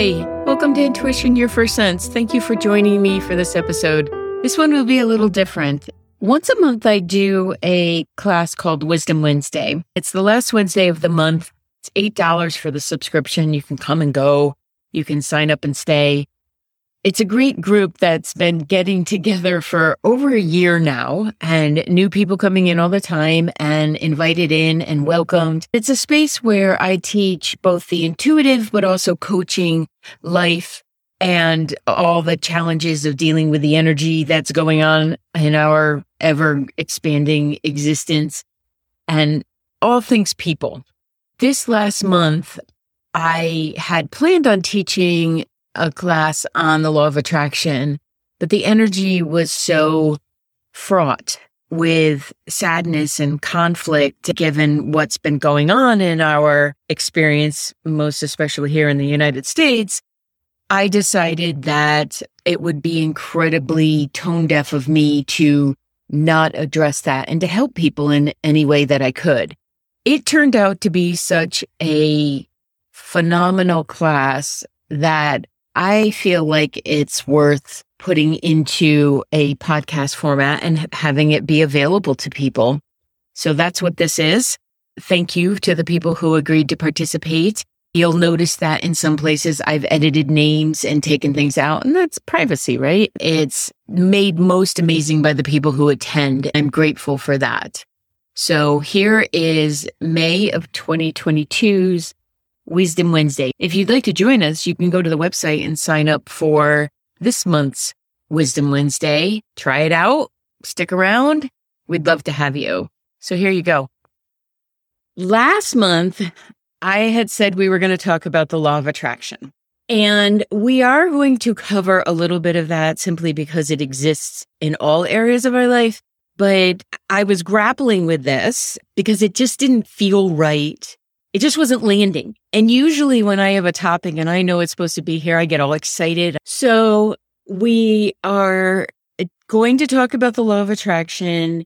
Hi, welcome to Intuition Your First Sense. Thank you for joining me for this episode. This one will be a little different. Once a month, I do a class called Wisdom Wednesday. It's the last Wednesday of the month. It's $8 for the subscription. You can come and go, you can sign up and stay. It's a great group that's been getting together for over a year now and new people coming in all the time and invited in and welcomed. It's a space where I teach both the intuitive, but also coaching life and all the challenges of dealing with the energy that's going on in our ever expanding existence and all things people. This last month, I had planned on teaching a class on the law of attraction, but the energy was so fraught with sadness and conflict given what's been going on in our experience, most especially here in the United States. I decided that it would be incredibly tone deaf of me to not address that and to help people in any way that I could. It turned out to be such a phenomenal class that I feel like it's worth putting into a podcast format and having it be available to people. So that's what this is. Thank you to the people who agreed to participate. You'll notice that in some places I've edited names and taken things out, and that's privacy, right? It's made most amazing by the people who attend. I'm grateful for that. So here is May of 2022's Wisdom Wednesday. If you'd like to join us, you can go to the website and sign up for this month's Wisdom Wednesday. Try it out, stick around. We'd love to have you. So here you go. Last month, I had said we were going to talk about the law of attraction. And we are going to cover a little bit of that simply because it exists in all areas of our life. But I was grappling with this because it just didn't feel right it just wasn't landing. And usually when I have a topic and I know it's supposed to be here, I get all excited. So we are uh, going to talk about the law of attraction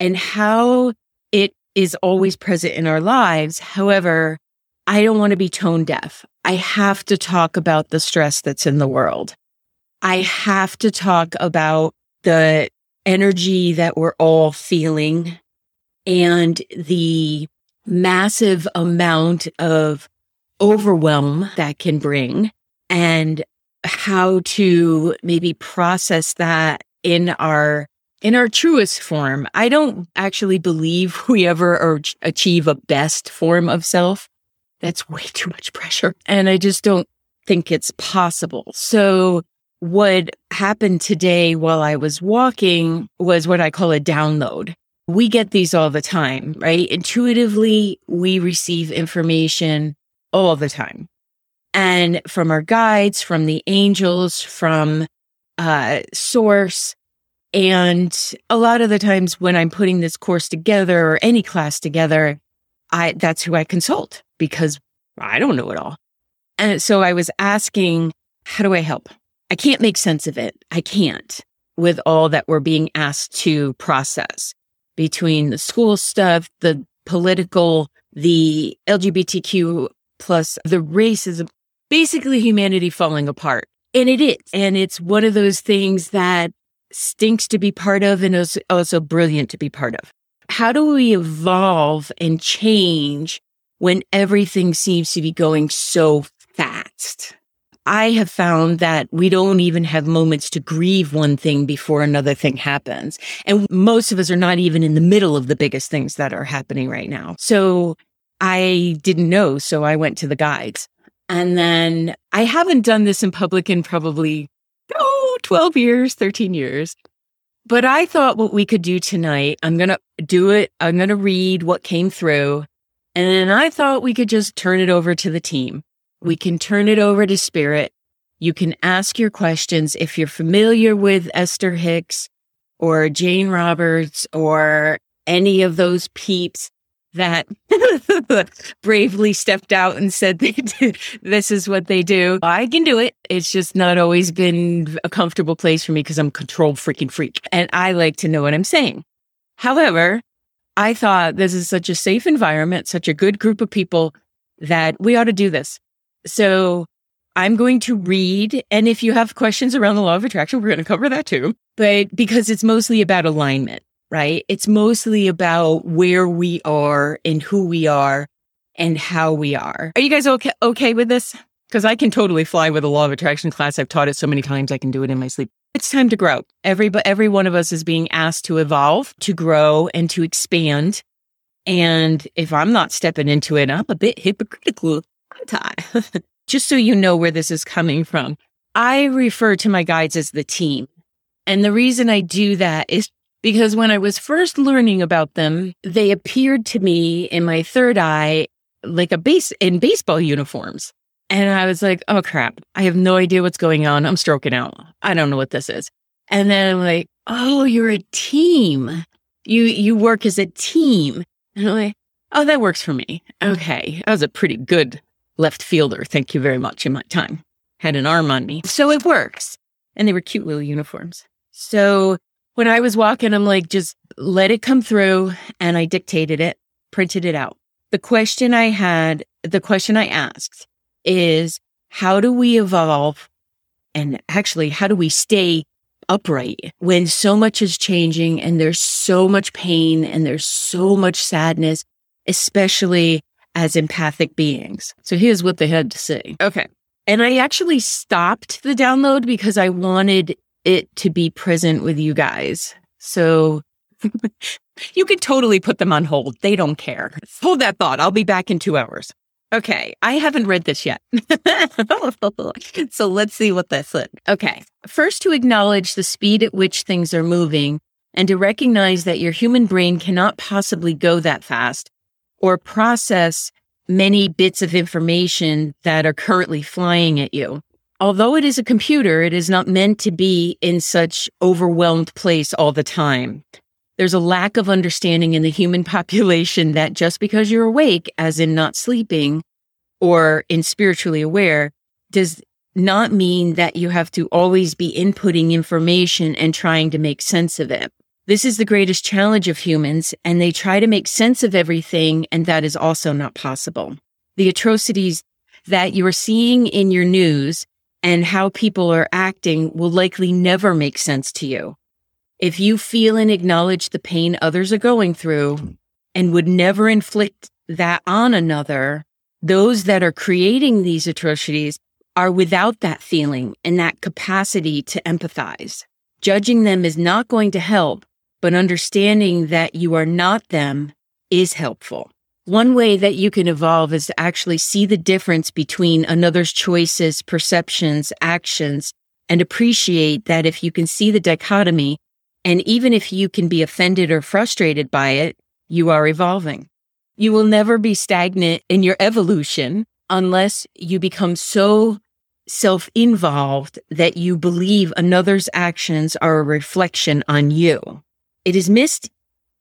and how it is always present in our lives. However, I don't want to be tone deaf. I have to talk about the stress that's in the world. I have to talk about the energy that we're all feeling and the massive amount of overwhelm that can bring and how to maybe process that in our in our truest form. I don't actually believe we ever achieve a best form of self. That's way too much pressure. And I just don't think it's possible. So what happened today while I was walking was what I call a download we get these all the time, right? Intuitively, we receive information all the time. And from our guides, from the angels, from uh, source. And a lot of the times when I'm putting this course together or any class together, I, that's who I consult because I don't know it all. And so I was asking, how do I help? I can't make sense of it. I can't with all that we're being asked to process between the school stuff, the political, the LGBTQ plus the racism, basically humanity falling apart. And it is. And it's one of those things that stinks to be part of and is also brilliant to be part of. How do we evolve and change when everything seems to be going so fast? I have found that we don't even have moments to grieve one thing before another thing happens. And most of us are not even in the middle of the biggest things that are happening right now. So I didn't know. So I went to the guides. And then I haven't done this in public in probably, oh, 12 years, 13 years. But I thought what we could do tonight, I'm going to do it. I'm going to read what came through. And then I thought we could just turn it over to the team. We can turn it over to spirit. You can ask your questions. If you're familiar with Esther Hicks or Jane Roberts or any of those peeps that bravely stepped out and said they did, this is what they do. I can do it. It's just not always been a comfortable place for me because I'm control freaking freak and I like to know what I'm saying. However, I thought this is such a safe environment, such a good group of people that we ought to do this. So I'm going to read. And if you have questions around the law of attraction, we're going to cover that too. But because it's mostly about alignment, right? It's mostly about where we are and who we are and how we are. Are you guys okay, okay with this? Because I can totally fly with a law of attraction class. I've taught it so many times, I can do it in my sleep. It's time to grow. Every, every one of us is being asked to evolve, to grow, and to expand. And if I'm not stepping into it, I'm a bit hypocritical. Just so you know where this is coming from, I refer to my guides as the team. And the reason I do that is because when I was first learning about them, they appeared to me in my third eye like a base in baseball uniforms. And I was like, oh crap, I have no idea what's going on. I'm stroking out. I don't know what this is. And then I'm like, oh, you're a team. You you work as a team. And I'm like, oh, that works for me. Okay. That was a pretty good left fielder. Thank you very much in my time. Had an arm on me. So it works. And they were cute little uniforms. So when I was walking, I'm like, just let it come through. And I dictated it, printed it out. The question I had, the question I asked is how do we evolve? And actually, how do we stay upright when so much is changing and there's so much pain and there's so much sadness, especially as empathic beings. So here's what they had to say. Okay. And I actually stopped the download because I wanted it to be present with you guys. So you could totally put them on hold. They don't care. Hold that thought. I'll be back in two hours. Okay. I haven't read this yet. so let's see what this is. Okay. First, to acknowledge the speed at which things are moving and to recognize that your human brain cannot possibly go that fast or process many bits of information that are currently flying at you. Although it is a computer, it is not meant to be in such overwhelmed place all the time. There's a lack of understanding in the human population that just because you're awake, as in not sleeping or in spiritually aware, does not mean that you have to always be inputting information and trying to make sense of it. This is the greatest challenge of humans, and they try to make sense of everything, and that is also not possible. The atrocities that you are seeing in your news and how people are acting will likely never make sense to you. If you feel and acknowledge the pain others are going through and would never inflict that on another, those that are creating these atrocities are without that feeling and that capacity to empathize. Judging them is not going to help but understanding that you are not them is helpful. One way that you can evolve is to actually see the difference between another's choices, perceptions, actions, and appreciate that if you can see the dichotomy, and even if you can be offended or frustrated by it, you are evolving. You will never be stagnant in your evolution unless you become so self involved that you believe another's actions are a reflection on you. It is missed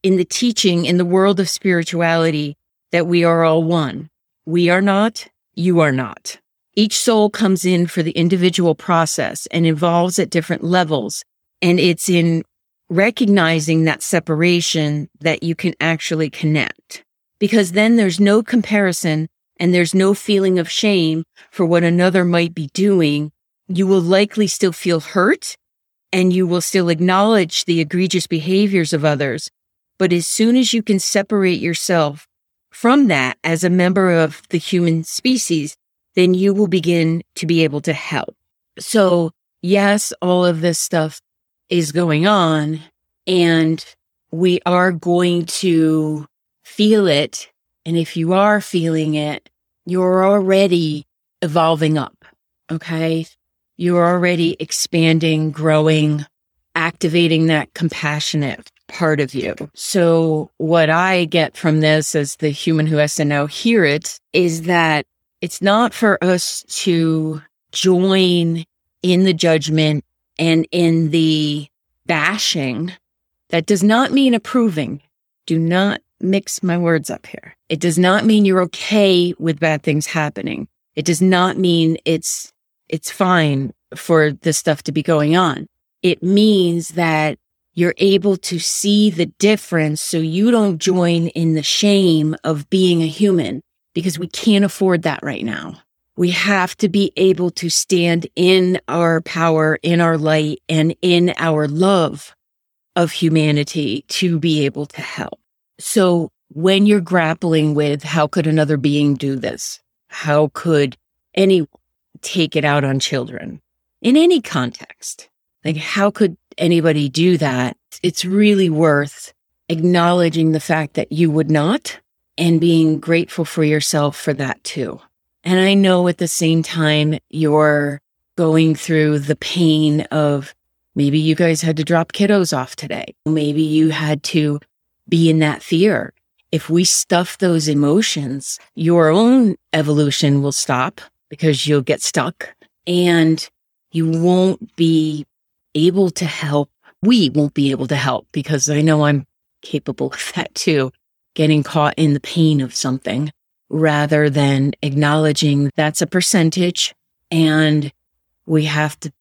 in the teaching in the world of spirituality that we are all one. We are not, you are not. Each soul comes in for the individual process and evolves at different levels. And it's in recognizing that separation that you can actually connect because then there's no comparison and there's no feeling of shame for what another might be doing. You will likely still feel hurt and you will still acknowledge the egregious behaviors of others. But as soon as you can separate yourself from that as a member of the human species, then you will begin to be able to help. So yes, all of this stuff is going on and we are going to feel it. And if you are feeling it, you're already evolving up. Okay you're already expanding, growing, activating that compassionate part of you. So what I get from this as the human who has to now hear it is that it's not for us to join in the judgment and in the bashing. That does not mean approving. Do not mix my words up here. It does not mean you're okay with bad things happening. It does not mean it's it's fine for this stuff to be going on. It means that you're able to see the difference so you don't join in the shame of being a human because we can't afford that right now. we have to be able to stand in our power, in our light, and in our love of humanity to be able to help. So when you're grappling with how could another being do this? How could any take it out on children in any context? Like, how could anybody do that? It's really worth acknowledging the fact that you would not and being grateful for yourself for that too. And I know at the same time, you're going through the pain of maybe you guys had to drop kiddos off today. Maybe you had to be in that fear. If we stuff those emotions, your own evolution will stop because you'll get stuck and you won't be able to help. We won't be able to help because I know I'm capable of that too, getting caught in the pain of something rather than acknowledging that's a percentage and we have to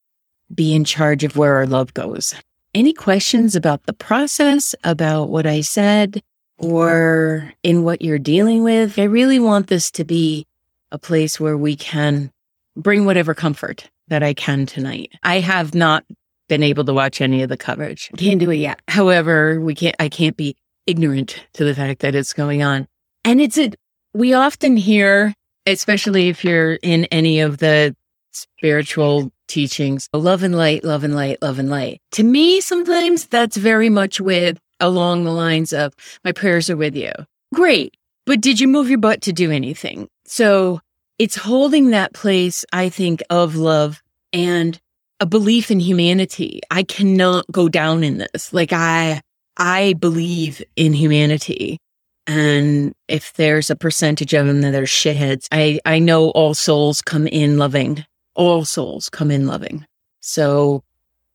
be in charge of where our love goes. Any questions about the process, about what I said, or in what you're dealing with? I really want this to be a place where we can bring whatever comfort that I can tonight. I have not been able to watch any of the coverage. Can't do it yet. However, we can't, I can't be ignorant to the fact that it's going on. And it's a we often hear, especially if you're in any of the spiritual teachings, love and light, love and light, love and light. To me, sometimes that's very much with along the lines of my prayers are with you. Great. But did you move your butt to do anything? So it's holding that place, I think, of love and a belief in humanity. I cannot go down in this. Like I, I believe in humanity and if there's a percentage of them that are shitheads, I, I know all souls come in loving. All souls come in loving. So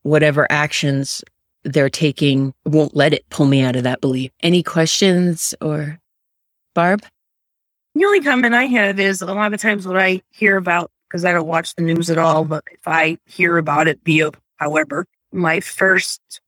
whatever actions they're taking won't let it pull me out of that belief. Any questions or Barb? The only comment I have is a lot of times what I hear about, because I don't watch the news at all, but if I hear about it via, however, my first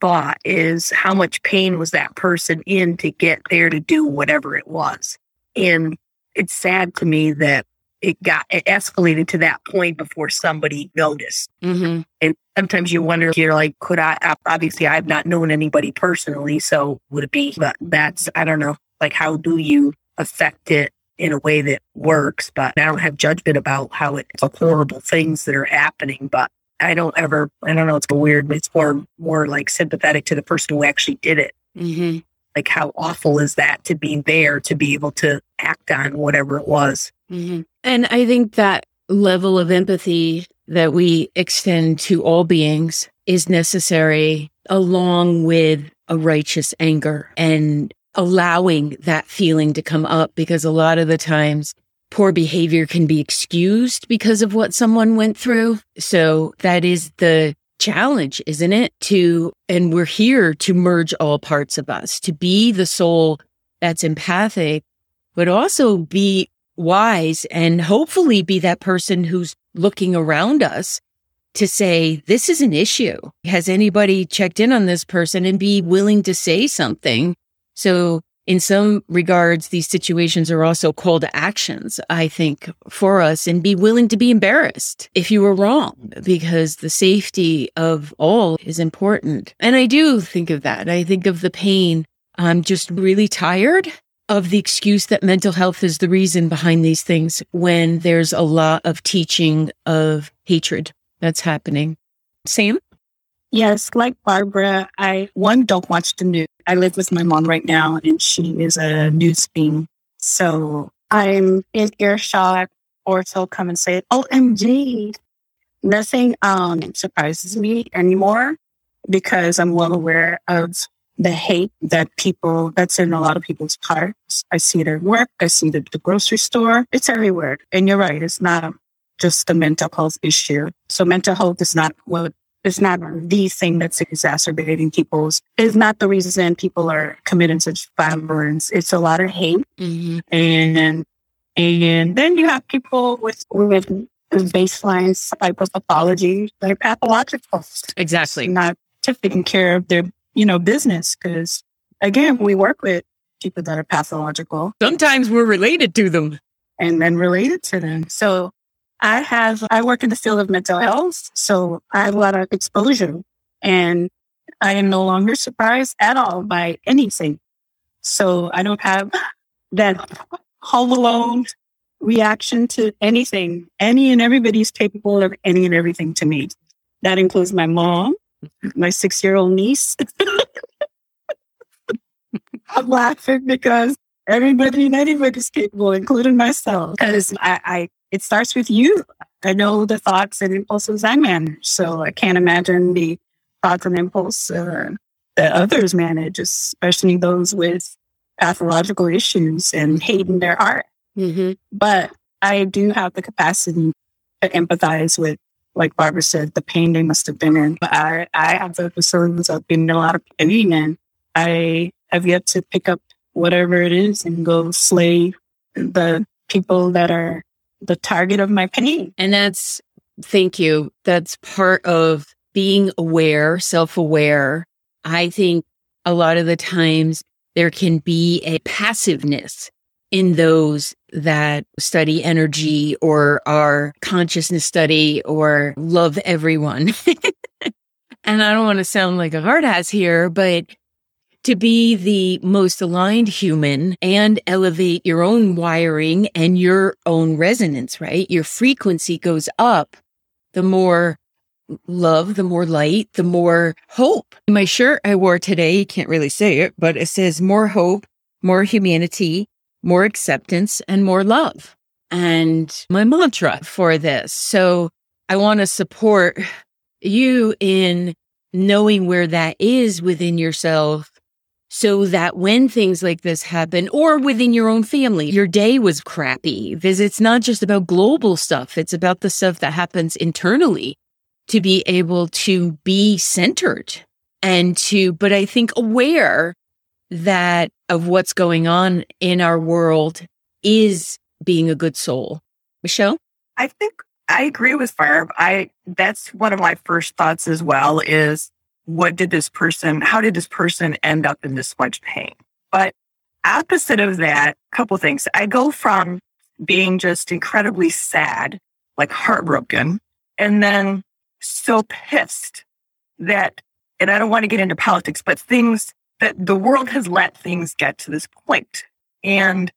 thought is how much pain was that person in to get there to do whatever it was. And it's sad to me that it got it escalated to that point before somebody noticed. Mm-hmm. And sometimes you wonder, you're like, could I? Obviously, I've not known anybody personally, so would it be? But that's I don't know. Like, how do you affect it in a way that works? But I don't have judgment about how it's horrible things that are happening. But I don't ever, I don't know, it's weird, it's more, more like sympathetic to the person who actually did it. Mm-hmm. Like, how awful is that to be there, to be able to act on whatever it was? Mm-hmm. And I think that level of empathy that we extend to all beings is necessary along with a righteous anger and allowing that feeling to come up because a lot of the times poor behavior can be excused because of what someone went through. So that is the challenge, isn't it? To, and we're here to merge all parts of us, to be the soul that's empathic, but also be wise and hopefully be that person who's looking around us to say, this is an issue. Has anybody checked in on this person and be willing to say something? So in some regards, these situations are also call to actions, I think, for us and be willing to be embarrassed if you were wrong because the safety of all is important. And I do think of that. I think of the pain. I'm just really tired of the excuse that mental health is the reason behind these things when there's a lot of teaching of hatred that's happening. Sam? Yes, like Barbara, I one don't watch the news. I live with my mom right now, and she is a news fiend. So I'm in earshot, or she'll come and say, "OMG!" Nothing um, surprises me anymore because I'm well aware of the hate that people that's in a lot of people's hearts. I see it at work. I see it at the grocery store. It's everywhere. And you're right. It's not just a mental health issue. So mental health is not what it's not the thing that's exacerbating people's, it's not the reason people are committing such violence. It's a lot of hate. Mm-hmm. And, and then you have people with, with baseline psychopathology, they're pathological. Exactly. Not taking care of their, you know, business. Cause again, we work with people that are pathological. Sometimes we're related to them. And then related to them. So I have, I work in the field of mental health. So I have a lot of exposure and I am no longer surprised at all by anything. So I don't have that home alone reaction to anything. Any and everybody's capable of any and everything to me. That includes my mom, my six year old niece. I'm laughing because everybody and anybody's capable, including myself. Because I, I, it starts with you. I know the thoughts and impulses I manage. So I can't imagine the thoughts and impulses uh, that others manage, especially those with pathological issues and hate in their heart. Mm-hmm. But I do have the capacity to empathize with, like Barbara said, the pain they must have been in. But I, I have the episodes of being in a lot of pain and I have yet to pick up whatever it is and go slay the people that are the target of my pain. And that's, thank you. That's part of being aware, self aware. I think a lot of the times there can be a passiveness in those that study energy or are consciousness study or love everyone. and I don't want to sound like a hard ass here, but to be the most aligned human and elevate your own wiring and your own resonance, right? Your frequency goes up the more love, the more light, the more hope. My shirt I wore today, you can't really say it, but it says more hope, more humanity, more acceptance, and more love. And my mantra for this. So I want to support you in knowing where that is within yourself so that when things like this happen or within your own family, your day was crappy because it's not just about global stuff. It's about the stuff that happens internally to be able to be centered and to, but I think aware that of what's going on in our world is being a good soul. Michelle? I think I agree with Barb. I, that's one of my first thoughts as well is what did this person, how did this person end up in this much pain? But opposite of that, a couple things. I go from being just incredibly sad, like heartbroken, and then so pissed that, and I don't want to get into politics, but things that the world has let things get to this point. And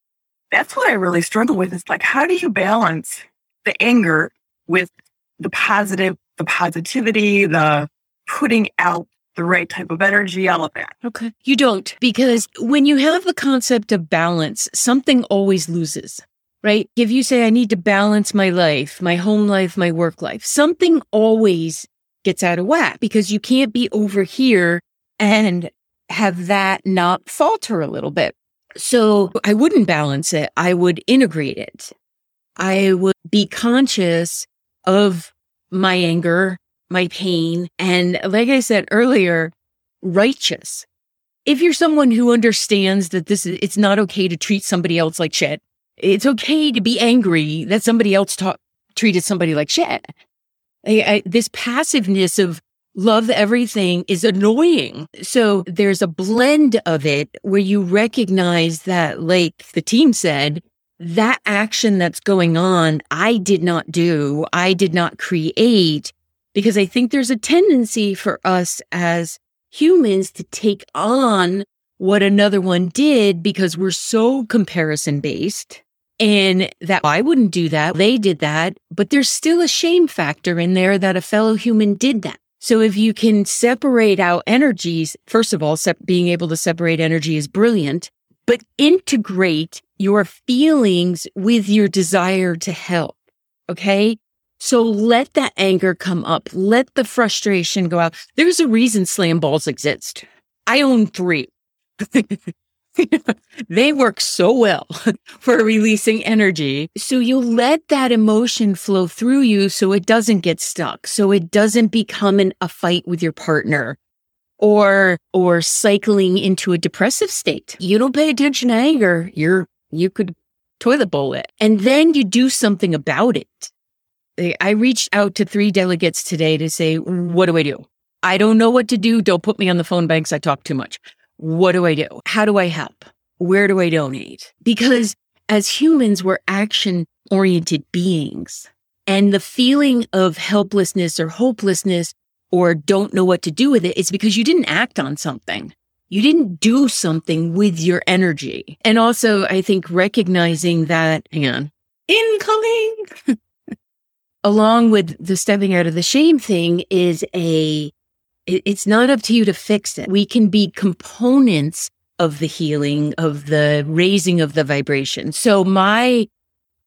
that's what I really struggle with is like, how do you balance the anger with the positive, the positivity, the putting out the right type of energy, all of that. Okay. You don't, because when you have the concept of balance, something always loses, right? If you say, I need to balance my life, my home life, my work life, something always gets out of whack because you can't be over here and have that not falter a little bit. So I wouldn't balance it. I would integrate it. I would be conscious of my anger, my pain. And like I said earlier, righteous. If you're someone who understands that this is, it's not okay to treat somebody else like shit. It's okay to be angry that somebody else ta- treated somebody like shit. I, I, this passiveness of love everything is annoying. So there's a blend of it where you recognize that, like the team said, that action that's going on, I did not do. I did not create because I think there's a tendency for us as humans to take on what another one did because we're so comparison based and that I wouldn't do that. They did that, but there's still a shame factor in there that a fellow human did that. So if you can separate out energies, first of all, se- being able to separate energy is brilliant, but integrate your feelings with your desire to help. Okay. So let that anger come up. Let the frustration go out. There's a reason slam balls exist. I own three. they work so well for releasing energy. So you let that emotion flow through you so it doesn't get stuck. So it doesn't become an, a fight with your partner or, or cycling into a depressive state. You don't pay attention to anger. You're, you could toilet bowl it and then you do something about it. Eh, I reached out to three delegates today to say, what do I do? I don't know what to do. Don't put me on the phone banks. I talk too much. What do I do? How do I help? Where do I donate? Because as humans, we're action oriented beings. And the feeling of helplessness or hopelessness or don't know what to do with it is because you didn't act on something. You didn't do something with your energy. And also, I think recognizing that, hang on, incoming, along with the stepping out of the shame thing is a, it's not up to you to fix it. We can be components of the healing, of the raising of the vibration. So my,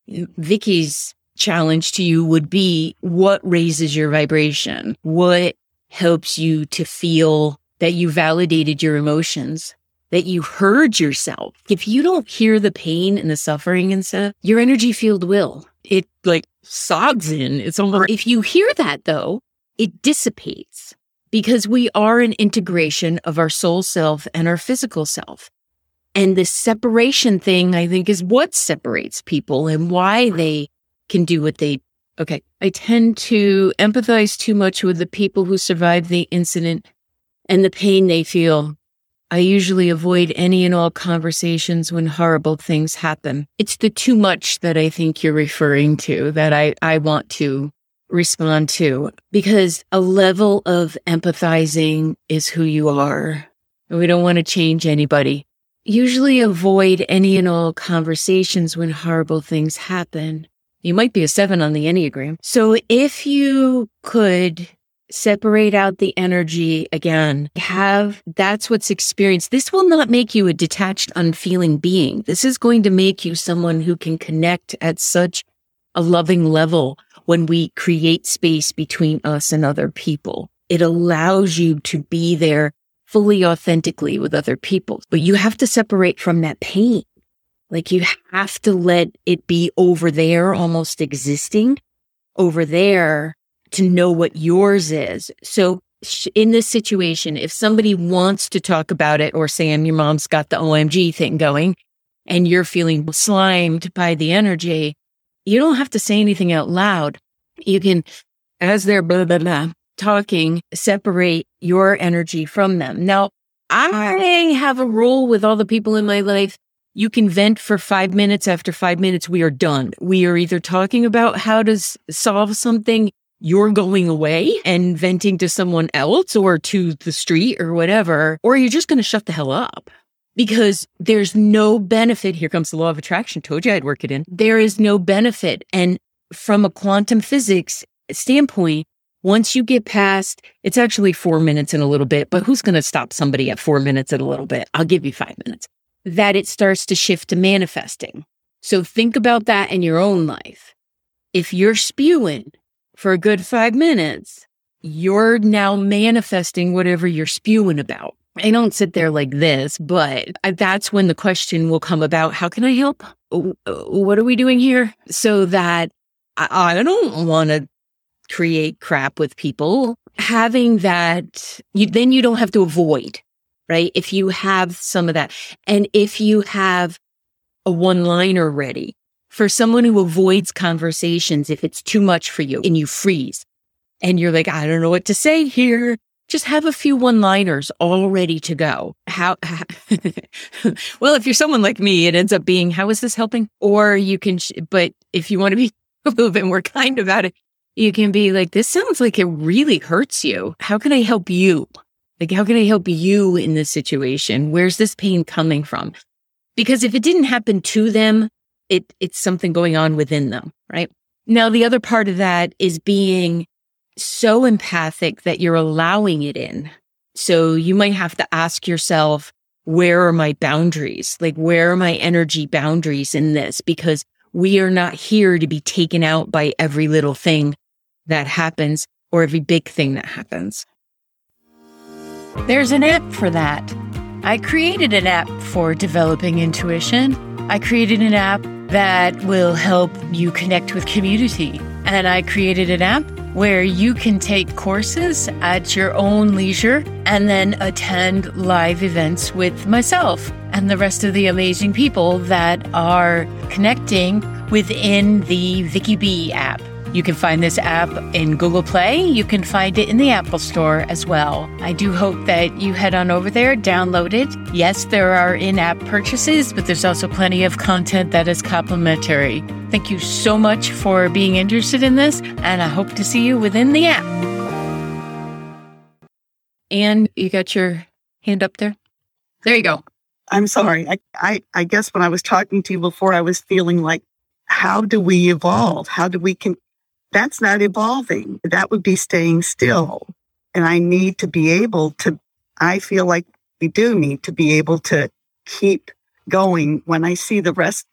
Vicky's challenge to you would be what raises your vibration? What helps you to feel that you validated your emotions, that you heard yourself? If you don't hear the pain and the suffering and stuff, your energy field will. It like sogs in. It's almost, if you hear that though, it dissipates because we are an integration of our soul self and our physical self. And the separation thing, I think, is what separates people and why they can do what they okay i tend to empathize too much with the people who survived the incident and the pain they feel i usually avoid any and all conversations when horrible things happen. It's the too much that i think you're referring to that i i want to respond to because a level of empathizing is who you are. And we don't want to change anybody. Usually avoid any and all conversations when horrible things happen. You might be a seven on the Enneagram. So if you could separate out the energy again, have that's what's experienced. This will not make you a detached, unfeeling being. This is going to make you someone who can connect at such a loving level when we create space between us and other people. It allows you to be there fully authentically with other people, but you have to separate from that pain. Like you have to let it be over there, almost existing over there to know what yours is. So in this situation, if somebody wants to talk about it or Sam, your mom's got the OMG thing going and you're feeling slimed by the energy, you don't have to say anything out loud. You can, as they're blah, blah, blah, talking, separate your energy from them. Now, I have a rule with all the people in my life you can vent for five minutes. After five minutes, we are done. We are either talking about how to solve something, you're going away and venting to someone else or to the street or whatever, or you're just going to shut the hell up because there's no benefit. Here comes the law of attraction. Told you I'd work it in. There is no benefit. And from a quantum physics standpoint, once you get past, it's actually four minutes and a little bit, but who's going to stop somebody at four minutes and a little bit? I'll give you five minutes that it starts to shift to manifesting. So think about that in your own life. If you're spewing for a good five minutes, you're now manifesting whatever you're spewing about. I don't sit there like this, but that's when the question will come about how can I help? What are we doing here? So that I don't want to create crap with people. Having that, you, then you don't have to avoid right? If you have some of that and if you have a one liner ready for someone who avoids conversations, if it's too much for you and you freeze and you're like, I don't know what to say here. Just have a few one liners all ready to go. How, well, if you're someone like me, it ends up being, how is this helping? Or you can, sh- but if you want to be a little bit more kind about it, you can be like, this sounds like it really hurts you. How can I help you? Like, how can I help you in this situation? Where's this pain coming from? Because if it didn't happen to them, it, it's something going on within them, right? Now, the other part of that is being so empathic that you're allowing it in. So you might have to ask yourself, where are my boundaries? Like, where are my energy boundaries in this? Because we are not here to be taken out by every little thing that happens or every big thing that happens. There's an app for that. I created an app for developing intuition. I created an app that will help you connect with community. And I created an app where you can take courses at your own leisure and then attend live events with myself and the rest of the amazing people that are connecting within the Vicky B app. You can find this app in Google Play. You can find it in the Apple Store as well. I do hope that you head on over there, download it. Yes, there are in app purchases, but there's also plenty of content that is complimentary. Thank you so much for being interested in this, and I hope to see you within the app. And you got your hand up there? There you go. I'm sorry. I, I, I guess when I was talking to you before, I was feeling like, how do we evolve? How do we can? That's not evolving. That would be staying still. And I need to be able to. I feel like we do need to be able to keep going when I see the rest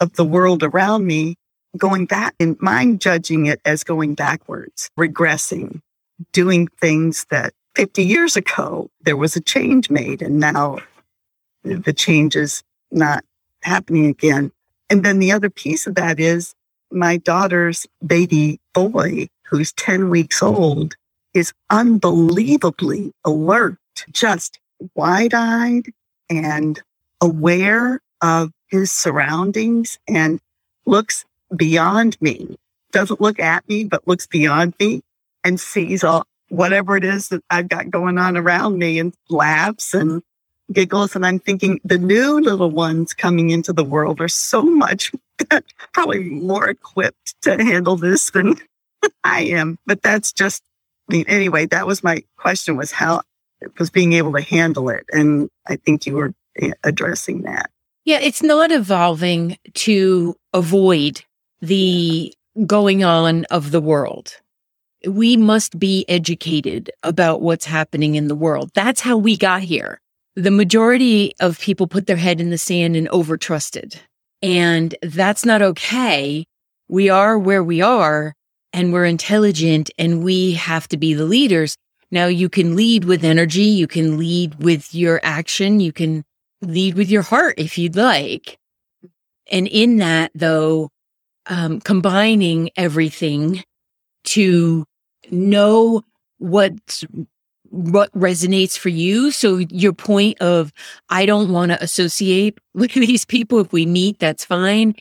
of the world around me going back and mind judging it as going backwards, regressing, doing things that 50 years ago there was a change made and now the change is not happening again. And then the other piece of that is my daughter's baby boy, who's 10 weeks old, is unbelievably alert, just wide eyed and aware of his surroundings and looks beyond me, doesn't look at me, but looks beyond me and sees all whatever it is that I've got going on around me and laughs and giggles. And I'm thinking the new little ones coming into the world are so much, probably more equipped to handle this than I am. But that's just, I mean, anyway, that was my question was how was being able to handle it. And I think you were eh, addressing that. Yeah, it's not evolving to avoid the going on of the world. We must be educated about what's happening in the world. That's how we got here the majority of people put their head in the sand and overtrusted. And that's not okay. We are where we are and we're intelligent and we have to be the leaders. Now you can lead with energy. You can lead with your action. You can lead with your heart if you'd like. And in that though, um, combining everything to know what's what resonates for you. So your point of, I don't want to associate with these people. If we meet, that's fine.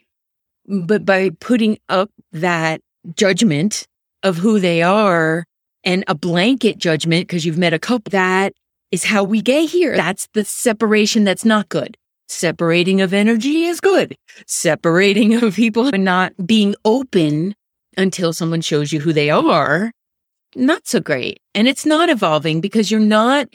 But by putting up that judgment of who they are and a blanket judgment, because you've met a couple, that is how we get here. That's the separation that's not good. Separating of energy is good. Separating of people and not being open until someone shows you who they are not so great. And it's not evolving because you're not,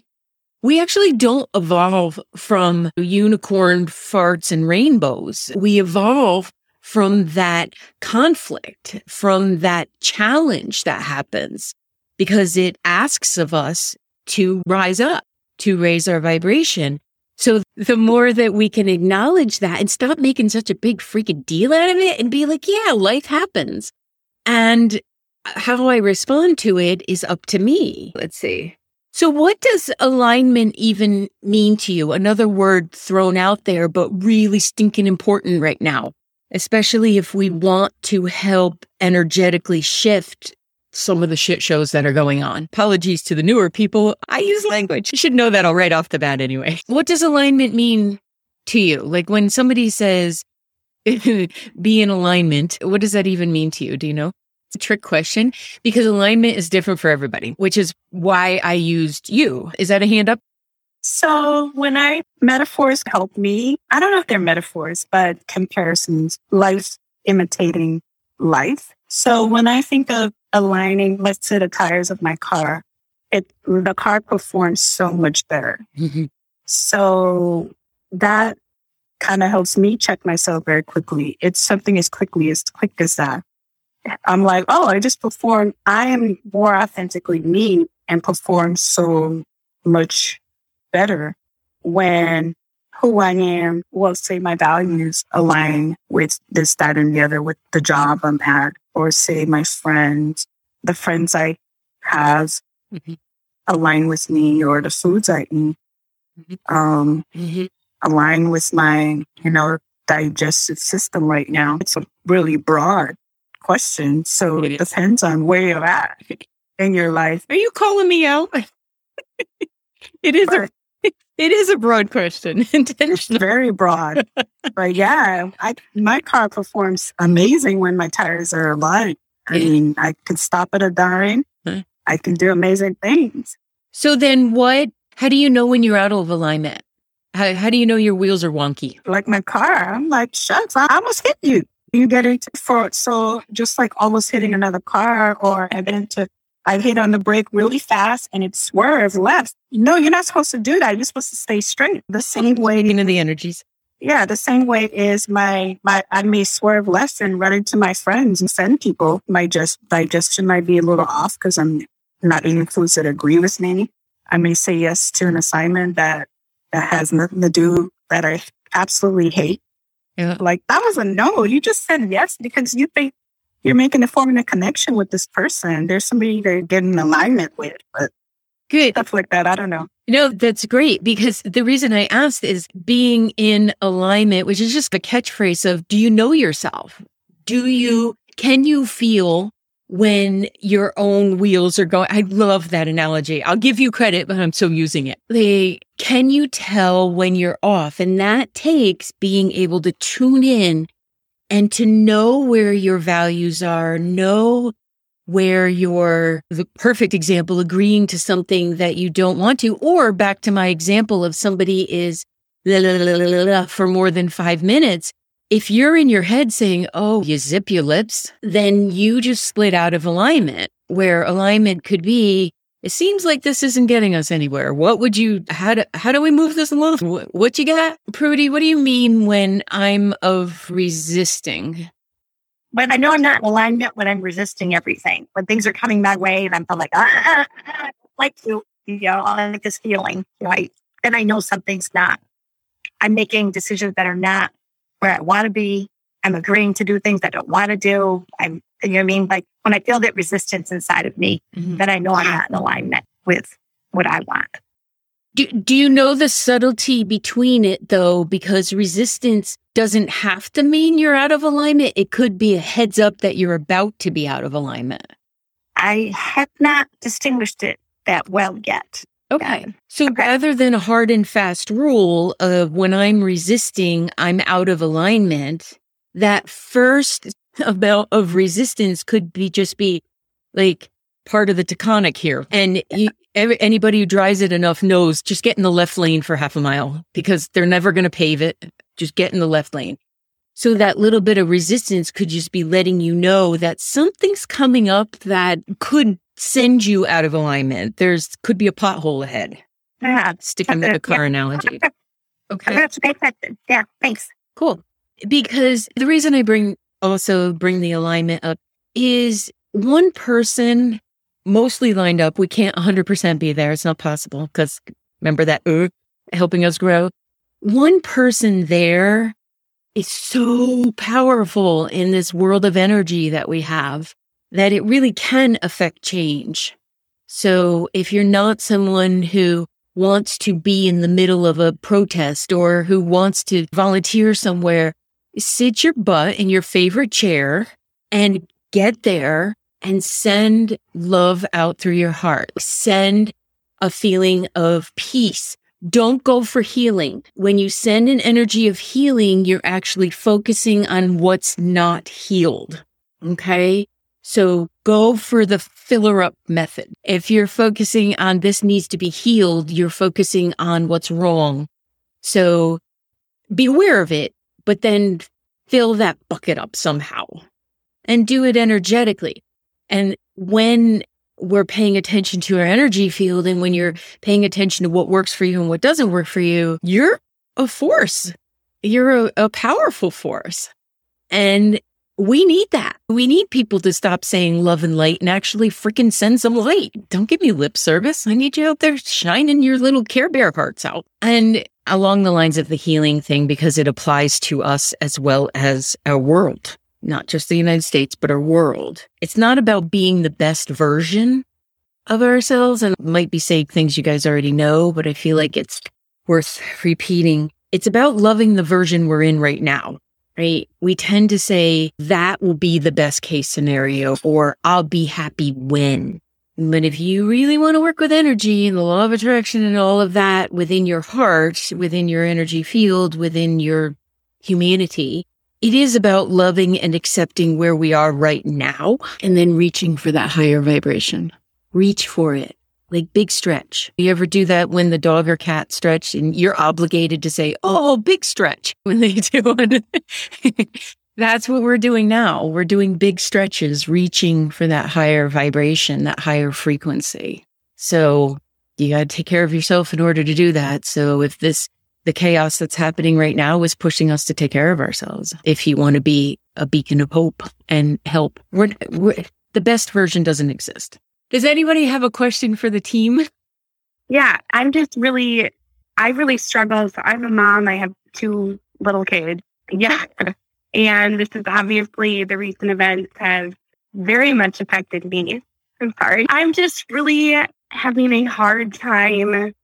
we actually don't evolve from unicorn farts and rainbows. We evolve from that conflict, from that challenge that happens because it asks of us to rise up, to raise our vibration. So the more that we can acknowledge that and stop making such a big freaking deal out of it and be like, yeah, life happens. And how I respond to it is up to me. Let's see. So, what does alignment even mean to you? Another word thrown out there, but really stinking important right now, especially if we want to help energetically shift some of the shit shows that are going on. Apologies to the newer people. I use language. You should know that all right off the bat anyway. What does alignment mean to you? Like when somebody says, be in alignment, what does that even mean to you? Do you know? It's a trick question because alignment is different for everybody, which is why I used you. Is that a hand up? So when I metaphors help me, I don't know if they're metaphors, but comparisons, life imitating life. So when I think of aligning, let's say the tires of my car, it the car performs so much better. Mm-hmm. So that kind of helps me check myself very quickly. It's something as quickly as quick as that. I'm like, oh, I just perform. I am more authentically me and perform so much better when who I am, well, say my values align with this, that, and the other, with the job I'm at, or say my friends, the friends I have mm-hmm. align with me, or the foods I eat mm-hmm. um, mm-hmm. align with my, you know, digestive system right now. It's really broad question. So it depends on where you're at in your life. Are you calling me out? it is a it is a broad question. Intentional. Very broad. but yeah, I, my car performs amazing when my tires are aligned. I mean, I can stop at a dime. Huh. I can do amazing things. So then what, how do you know when you're out of alignment? How, how do you know your wheels are wonky? Like my car, I'm like, shucks, I almost hit you. You get into for so just like almost hitting another car, or I've been to I hit on the brake really fast and it swerves left. No, you're not supposed to do that. You're supposed to stay straight. The same way You know the energies. Yeah, the same way is my my I may swerve left and run into my friends and send people. My just digestion might be a little off because I'm not eating foods that agree with me. I may say yes to an assignment that that has nothing to do that I absolutely hate. Yeah. Like that was a no. You just said yes because you think you're making a forming a connection with this person. There's somebody to get in alignment with, but Good. stuff like that. I don't know. No, that's great because the reason I asked is being in alignment, which is just a catchphrase of do you know yourself? Do you, can you feel when your own wheels are going? I love that analogy. I'll give you credit, but I'm still using it. They, can you tell when you're off? And that takes being able to tune in and to know where your values are, know where you're the perfect example agreeing to something that you don't want to or back to my example of somebody is la, la, la, for more than 5 minutes if you're in your head saying oh you zip your lips then you just split out of alignment where alignment could be it seems like this isn't getting us anywhere. What would you, how do, how do we move this along? What, what you got? Prudy, what do you mean when I'm of resisting? But I know I'm not in alignment when I'm resisting everything. When things are coming my way and I'm like, ah, ah, ah, I like to, you know, I like this feeling, right? Then I know something's not. I'm making decisions that are not where I want to be. I'm agreeing to do things I don't want to do. I'm, you know what I mean? Like when I feel that resistance inside of me, mm-hmm. then I know I'm not in alignment with what I want. Do, do you know the subtlety between it though? Because resistance doesn't have to mean you're out of alignment. It could be a heads up that you're about to be out of alignment. I have not distinguished it that well yet. Okay. So Okay. rather than a hard and fast rule of when I'm resisting, I'm out of alignment, that first amount of resistance could be just be like part of the taconic here. And you, every, anybody who drives it enough knows just get in the left lane for half a mile because they're never going to pave it. Just get in the left lane. So that little bit of resistance could just be letting you know that something's coming up that could send you out of alignment. There's could be a pothole ahead. Yeah. Sticking with the car analogy. Okay. That's question. Yeah. Thanks. Cool. Because the reason I bring also bring the alignment up is one person mostly lined up. We can't 100% be there. It's not possible because remember that uh, helping us grow. One person there is so powerful in this world of energy that we have that it really can affect change. So if you're not someone who wants to be in the middle of a protest or who wants to volunteer somewhere, sit your butt in your favorite chair and get there and send love out through your heart. Send a feeling of peace. Don't go for healing. When you send an energy of healing, you're actually focusing on what's not healed. Okay. So go for the filler up method. If you're focusing on this needs to be healed, you're focusing on what's wrong. So be aware of it, but then fill that bucket up somehow and do it energetically. And when we're paying attention to our energy field and when you're paying attention to what works for you and what doesn't work for you, you're a force. You're a, a powerful force. And we need that. We need people to stop saying love and light and actually freaking send some light. Don't give me lip service. I need you out there shining your little Care Bear hearts out. And along the lines of the healing thing, because it applies to us as well as our world, not just the United States, but our world. It's not about being the best version of ourselves. And might be saying things you guys already know, but I feel like it's worth repeating. It's about loving the version we're in right now right? We tend to say that will be the best case scenario or I'll be happy when. But if you really want to work with energy and the law of attraction and all of that within your heart, within your energy field, within your humanity, it is about loving and accepting where we are right now and then reaching for that higher vibration. Reach for it. Like big stretch. You ever do that when the dog or cat stretch and you're obligated to say, Oh, big stretch when they do it. That's what we're doing now. We're doing big stretches, reaching for that higher vibration, that higher frequency. So you got to take care of yourself in order to do that. So if this the chaos that's happening right now is pushing us to take care of ourselves. If you want to be a beacon of hope and help, we're, we're, the best version doesn't exist. Does anybody have a question for the team? Yeah, I'm just really, I really struggle. So I'm a mom. I have two little kids. Yeah. And this is obviously the recent events have very much affected me. I'm sorry. I'm just really having a hard time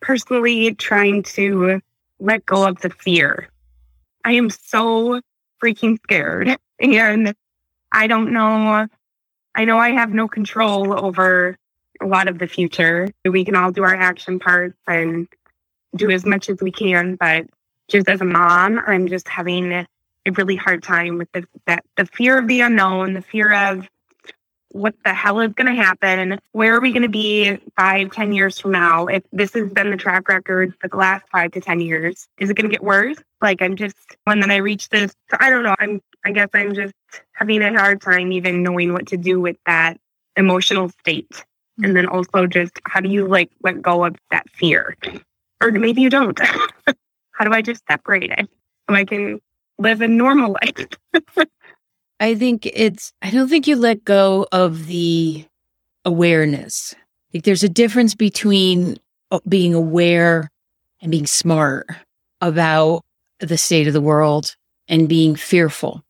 personally trying to let go of the fear. I am so freaking scared. And I don't know. I know I have no control over a lot of the future. We can all do our action parts and do as much as we can. But just as a mom, I'm just having a really hard time with the, that, the fear of the unknown, the fear of what the hell is going to happen? Where are we going to be five, ten years from now? If this has been the track record for the last five to 10 years, is it going to get worse? Like, I'm just, when then I reach this, I don't know. I'm, I guess I'm just having a hard time even knowing what to do with that emotional state. And then also just how do you like let go of that fear? Or maybe you don't. how do I just separate it so I can live a normal life? I think it's, I don't think you let go of the awareness. Like there's a difference between uh, being aware and being smart about the state of the world and being fearful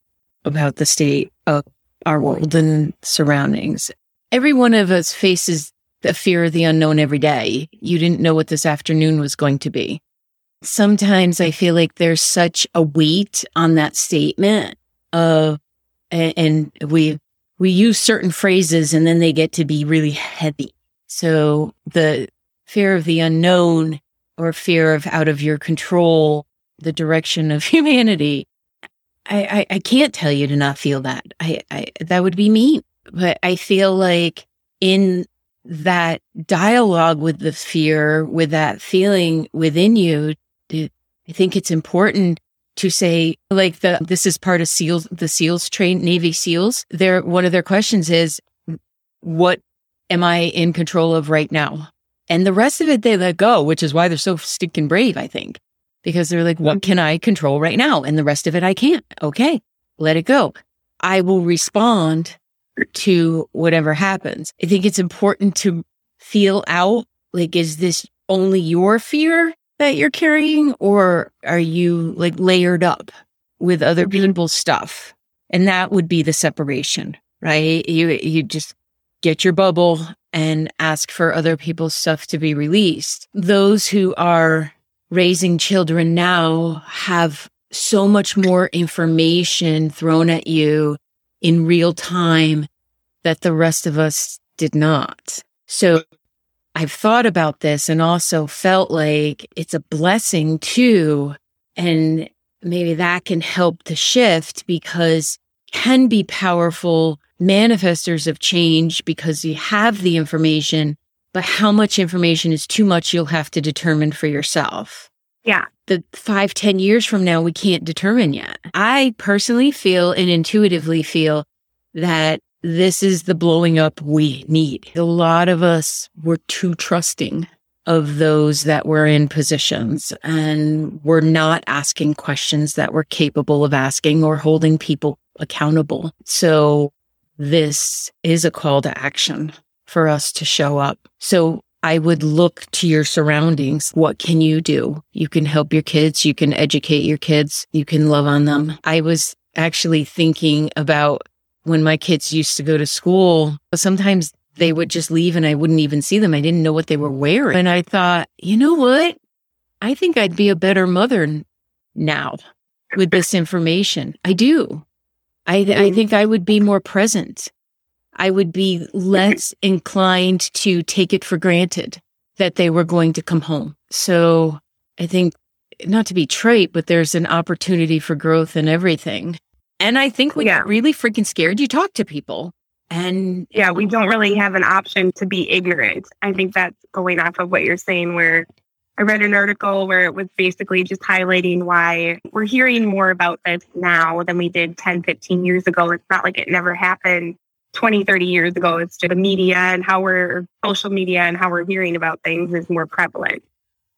about the state of our world and surroundings. Every one of us faces the fear of the unknown every day. You didn't know what this afternoon was going to be. Sometimes I feel like there's such a weight on that statement of and, and we we use certain phrases and then they get to be really heavy. So the fear of the unknown or fear of out of your control, the direction of humanity. I, I, I can't tell you to not feel that. I, I that would be mean. But I feel like in that dialogue with the fear, with that feeling within you, I think it's important to say like the this is part of SEALs the SEALs train Navy SEALs. Their one of their questions is what am I in control of right now? And the rest of it they let go, which is why they're so stinking brave, I think. Because they're like, what can I control right now? And the rest of it I can't. Okay, let it go. I will respond to whatever happens. I think it's important to feel out like, is this only your fear that you're carrying or are you like layered up with other mm-hmm. people's stuff? And that would be the separation, right? You, you just get your bubble and ask for other people's stuff to be released. Those who are raising children now have so much more information thrown at you in real time that the rest of us did not. So I've thought about this and also felt like it's a blessing too. And maybe that can help to shift because can be powerful manifestors of change because you have the information, but how much information is too much you'll have to determine for yourself. Yeah. The five, ten years from now, we can't determine yet. I personally feel and intuitively feel that this is the blowing up we need. A lot of us were too trusting of those that were in positions and we're not asking questions that we're capable of asking or holding people accountable. So this is a call to action for us to show up. So I would look to your surroundings. What can you do? You can help your kids. You can educate your kids. You can love on them. I was actually thinking about when my kids used to go to school, sometimes they would just leave and I wouldn't even see them. I didn't know what they were wearing. And I thought, you know what? I think I'd be a better mother now with this information. I do. I, I mm-hmm. think I would be more present. I would be less inclined to take it for granted that they were going to come home. So I think not to be trite, but there's an opportunity for growth in everything. And I think when Yeah. you're really freaking scared, you talk to people. And yeah, we don't really have an option to be ignorant. I think that's going off of what you're saying, where I read an article where it was basically just highlighting why we're hearing more about this now than we did 10, 15 years ago. It's not like it never happened 20, 30 years ago. It's just the media and how we're social media and how we're hearing about things is more prevalent.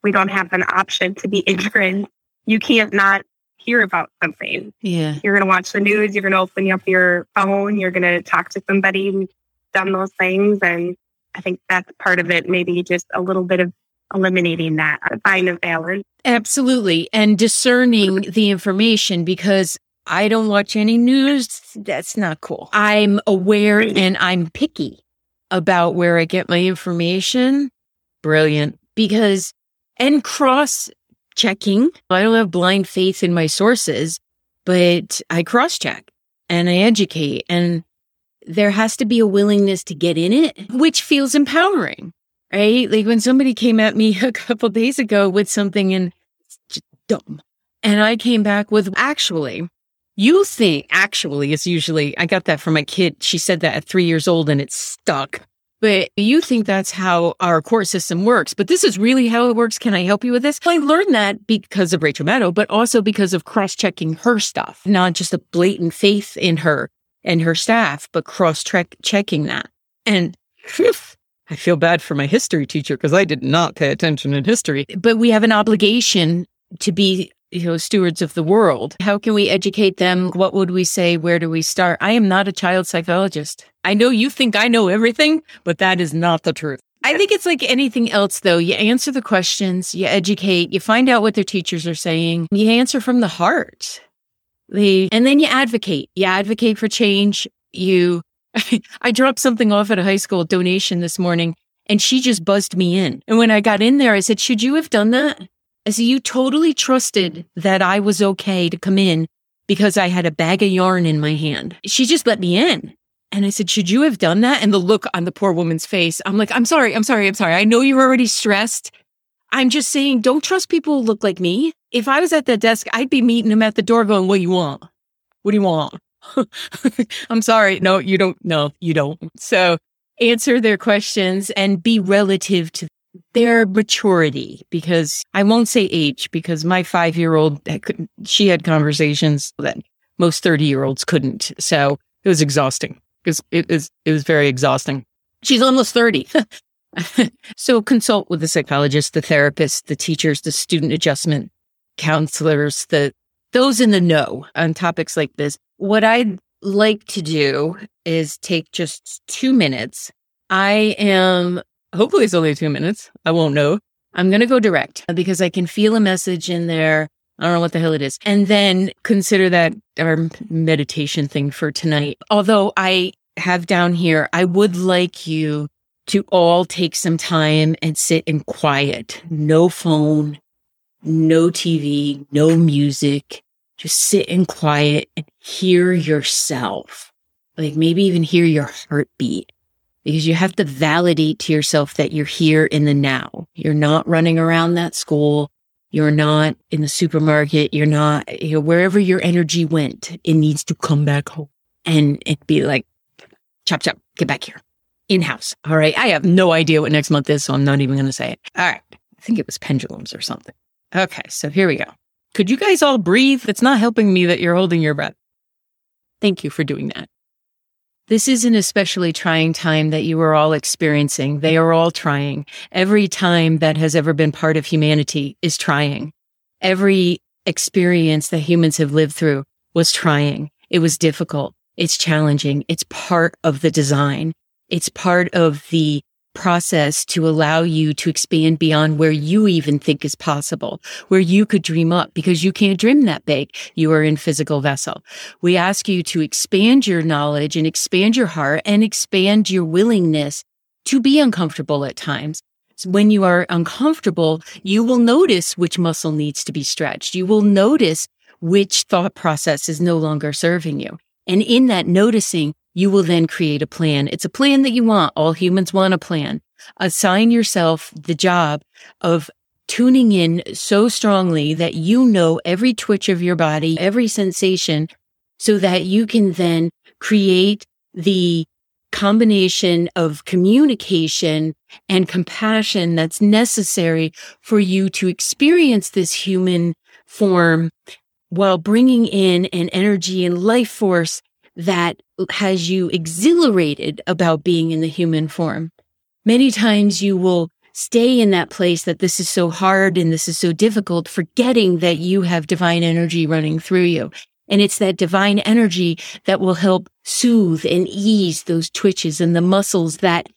We don't have an option to be ignorant. You can't not hear about something yeah, you're going to watch the news, you're going to open up your phone, you're going to talk to somebody who's done those things. And I think that's part of it, maybe just a little bit of eliminating that, find of balance. absolutely. And discerning the information because I don't watch any news. That's not cool. I'm aware and I'm picky about where I get my information. Brilliant. Because, and cross checking. I don't have blind faith in my sources, but I cross check and I educate. And there has to be a willingness to get in it, which feels empowering, right? Like when somebody came at me a couple days ago with something and dumb. And I came back with actually, you think actually is usually, I got that from my kid. She said that at three years old and it stuck. But you think that's how our court system works. But this is really how it works. Can I help you with this? I learned that because of Rachel Maddow, but also because of cross checking her stuff, not just a blatant faith in her and her staff, but cross checking that. And phew, I feel bad for my history teacher because I did not pay attention in history. But we have an obligation to be you know stewards of the world how can we educate them what would we say where do we start i am not a child psychologist i know you think i know everything but that is not the truth. I think it's like anything else though. You answer the questions you educate you find out what their teachers are saying you answer from the heart. They, and then you advocate. You advocate for change. You i dropped something off at a high school donation this morning and she just buzzed me in. And when i got in there i said should you have done that? I said, you totally trusted that I was okay to come in because I had a bag of yarn in my hand. She just let me in. And I said, should you have done that? And the look on the poor woman's face, I'm like, I'm sorry, I'm sorry, I'm sorry. I know you're already stressed. I'm just saying, don't trust people who look like me. If I was at that desk, I'd be meeting them at the door going, what do you want? What do you want? I'm sorry. No, you don't. No, you don't. So answer their questions and be relative to their maturity because I won't say age because my five year old, she had conversations that most 30 year olds couldn't. So it was exhausting because it was, it was very exhausting. She's almost 30. so consult with the psychologist, the therapist, the teachers, the student adjustment counselors, the, those in the know on topics like this. What I'd like to do is take just two minutes. I am hopefully it's only two minutes. I won't know. I'm going to go direct because I can feel a message in there. I don't know what the hell it is. And then consider that our meditation thing for tonight. Although I have down here, I would like you to all take some time and sit in quiet. No phone, no TV, no music. Just sit in quiet and hear yourself. Like maybe even hear your heartbeat because you have to validate to yourself that you're here in the now. You're not running around that school. You're not in the supermarket. You're not, you know, wherever your energy went, it needs to come back home and it be like, chop, chop, get back here in house. All right. I have no idea what next month is, so I'm not even going to say it. All right. I think it was pendulums or something. Okay. So here we go. Could you guys all breathe? It's not helping me that you're holding your breath. Thank you for doing that. This is an especially trying time that you are all experiencing. They are all trying. Every time that has ever been part of humanity is trying. Every experience that humans have lived through was trying. It was difficult. It's challenging. It's part of the design. It's part of the process to allow you to expand beyond where you even think is possible, where you could dream up because you can't dream that big. You are in physical vessel. We ask you to expand your knowledge and expand your heart and expand your willingness to be uncomfortable at times. When you are uncomfortable, you will notice which muscle needs to be stretched. You will notice which thought process is no longer serving you. And in that noticing, you will then create a plan. It's a plan that you want. All humans want a plan. Assign yourself the job of tuning in so strongly that you know every twitch of your body, every sensation, so that you can then create the combination of communication and compassion that's necessary for you to experience this human form while bringing in an energy and life force that has you exhilarated about being in the human form. Many times you will stay in that place that this is so hard and this is so difficult, forgetting that you have divine energy running through you. And it's that divine energy that will help soothe and ease those twitches and the muscles that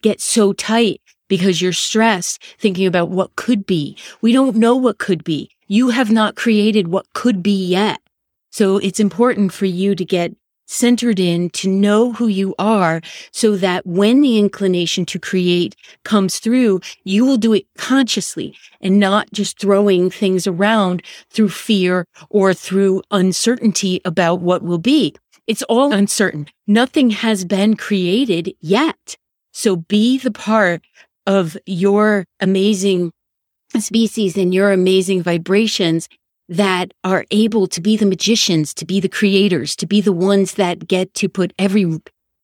get so tight because you're stressed thinking about what could be. We don't know what could be. You have not created what could be yet. So it's important for you to get centered in to know who you are so that when the inclination to create comes through, you will do it consciously and not just throwing things around through fear or through uncertainty about what will be. It's all uncertain. Nothing has been created yet. So be the part of your amazing species and your amazing vibrations that are able to be the magicians, to be the creators, to be the ones that get to put every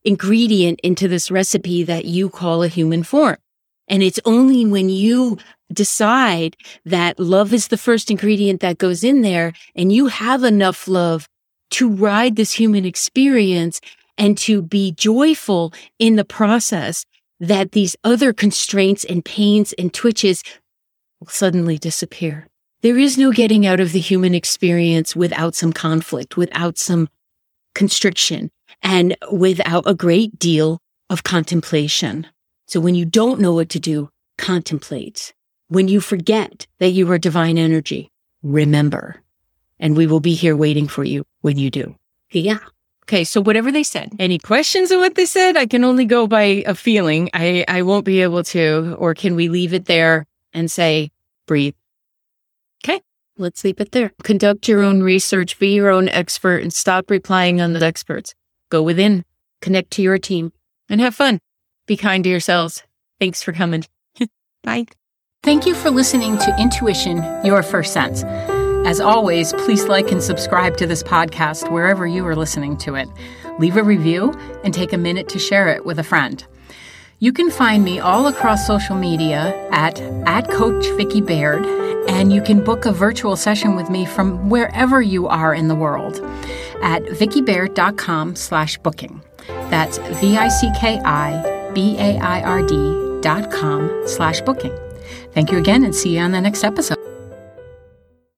ingredient into this recipe that you call a human form. And it's only when you decide that love is the first ingredient that goes in there and you have enough love to ride this human experience and to be joyful in the process that these other constraints and pains and twitches will suddenly disappear. There is no getting out of the human experience without some conflict, without some constriction, and without a great deal of contemplation. So when you don't know what to do, contemplate. When you forget that you are divine energy, remember. And we will be here waiting for you when you do. Yeah. Okay, so whatever they said, any questions on what they said? I can only go by a feeling. I, I won't be able to, or can we leave it there and say, breathe? Let's leave it there. Conduct your own research, be your own expert, and stop replying on the experts. Go within, connect to your team, and have fun. Be kind to yourselves. Thanks for coming. Bye. Thank you for listening to Intuition, Your First Sense. As always, please like and subscribe to this podcast wherever you are listening to it. Leave a review and take a minute to share it with a friend. You can find me all across social media at, at Coach Vicki Baird, and you can book a virtual session with me from wherever you are in the world at vickibaird.com slash booking. That's V-I-C-K-I-B-A-I-R-D dot com slash booking. Thank you again and see you on the next episode.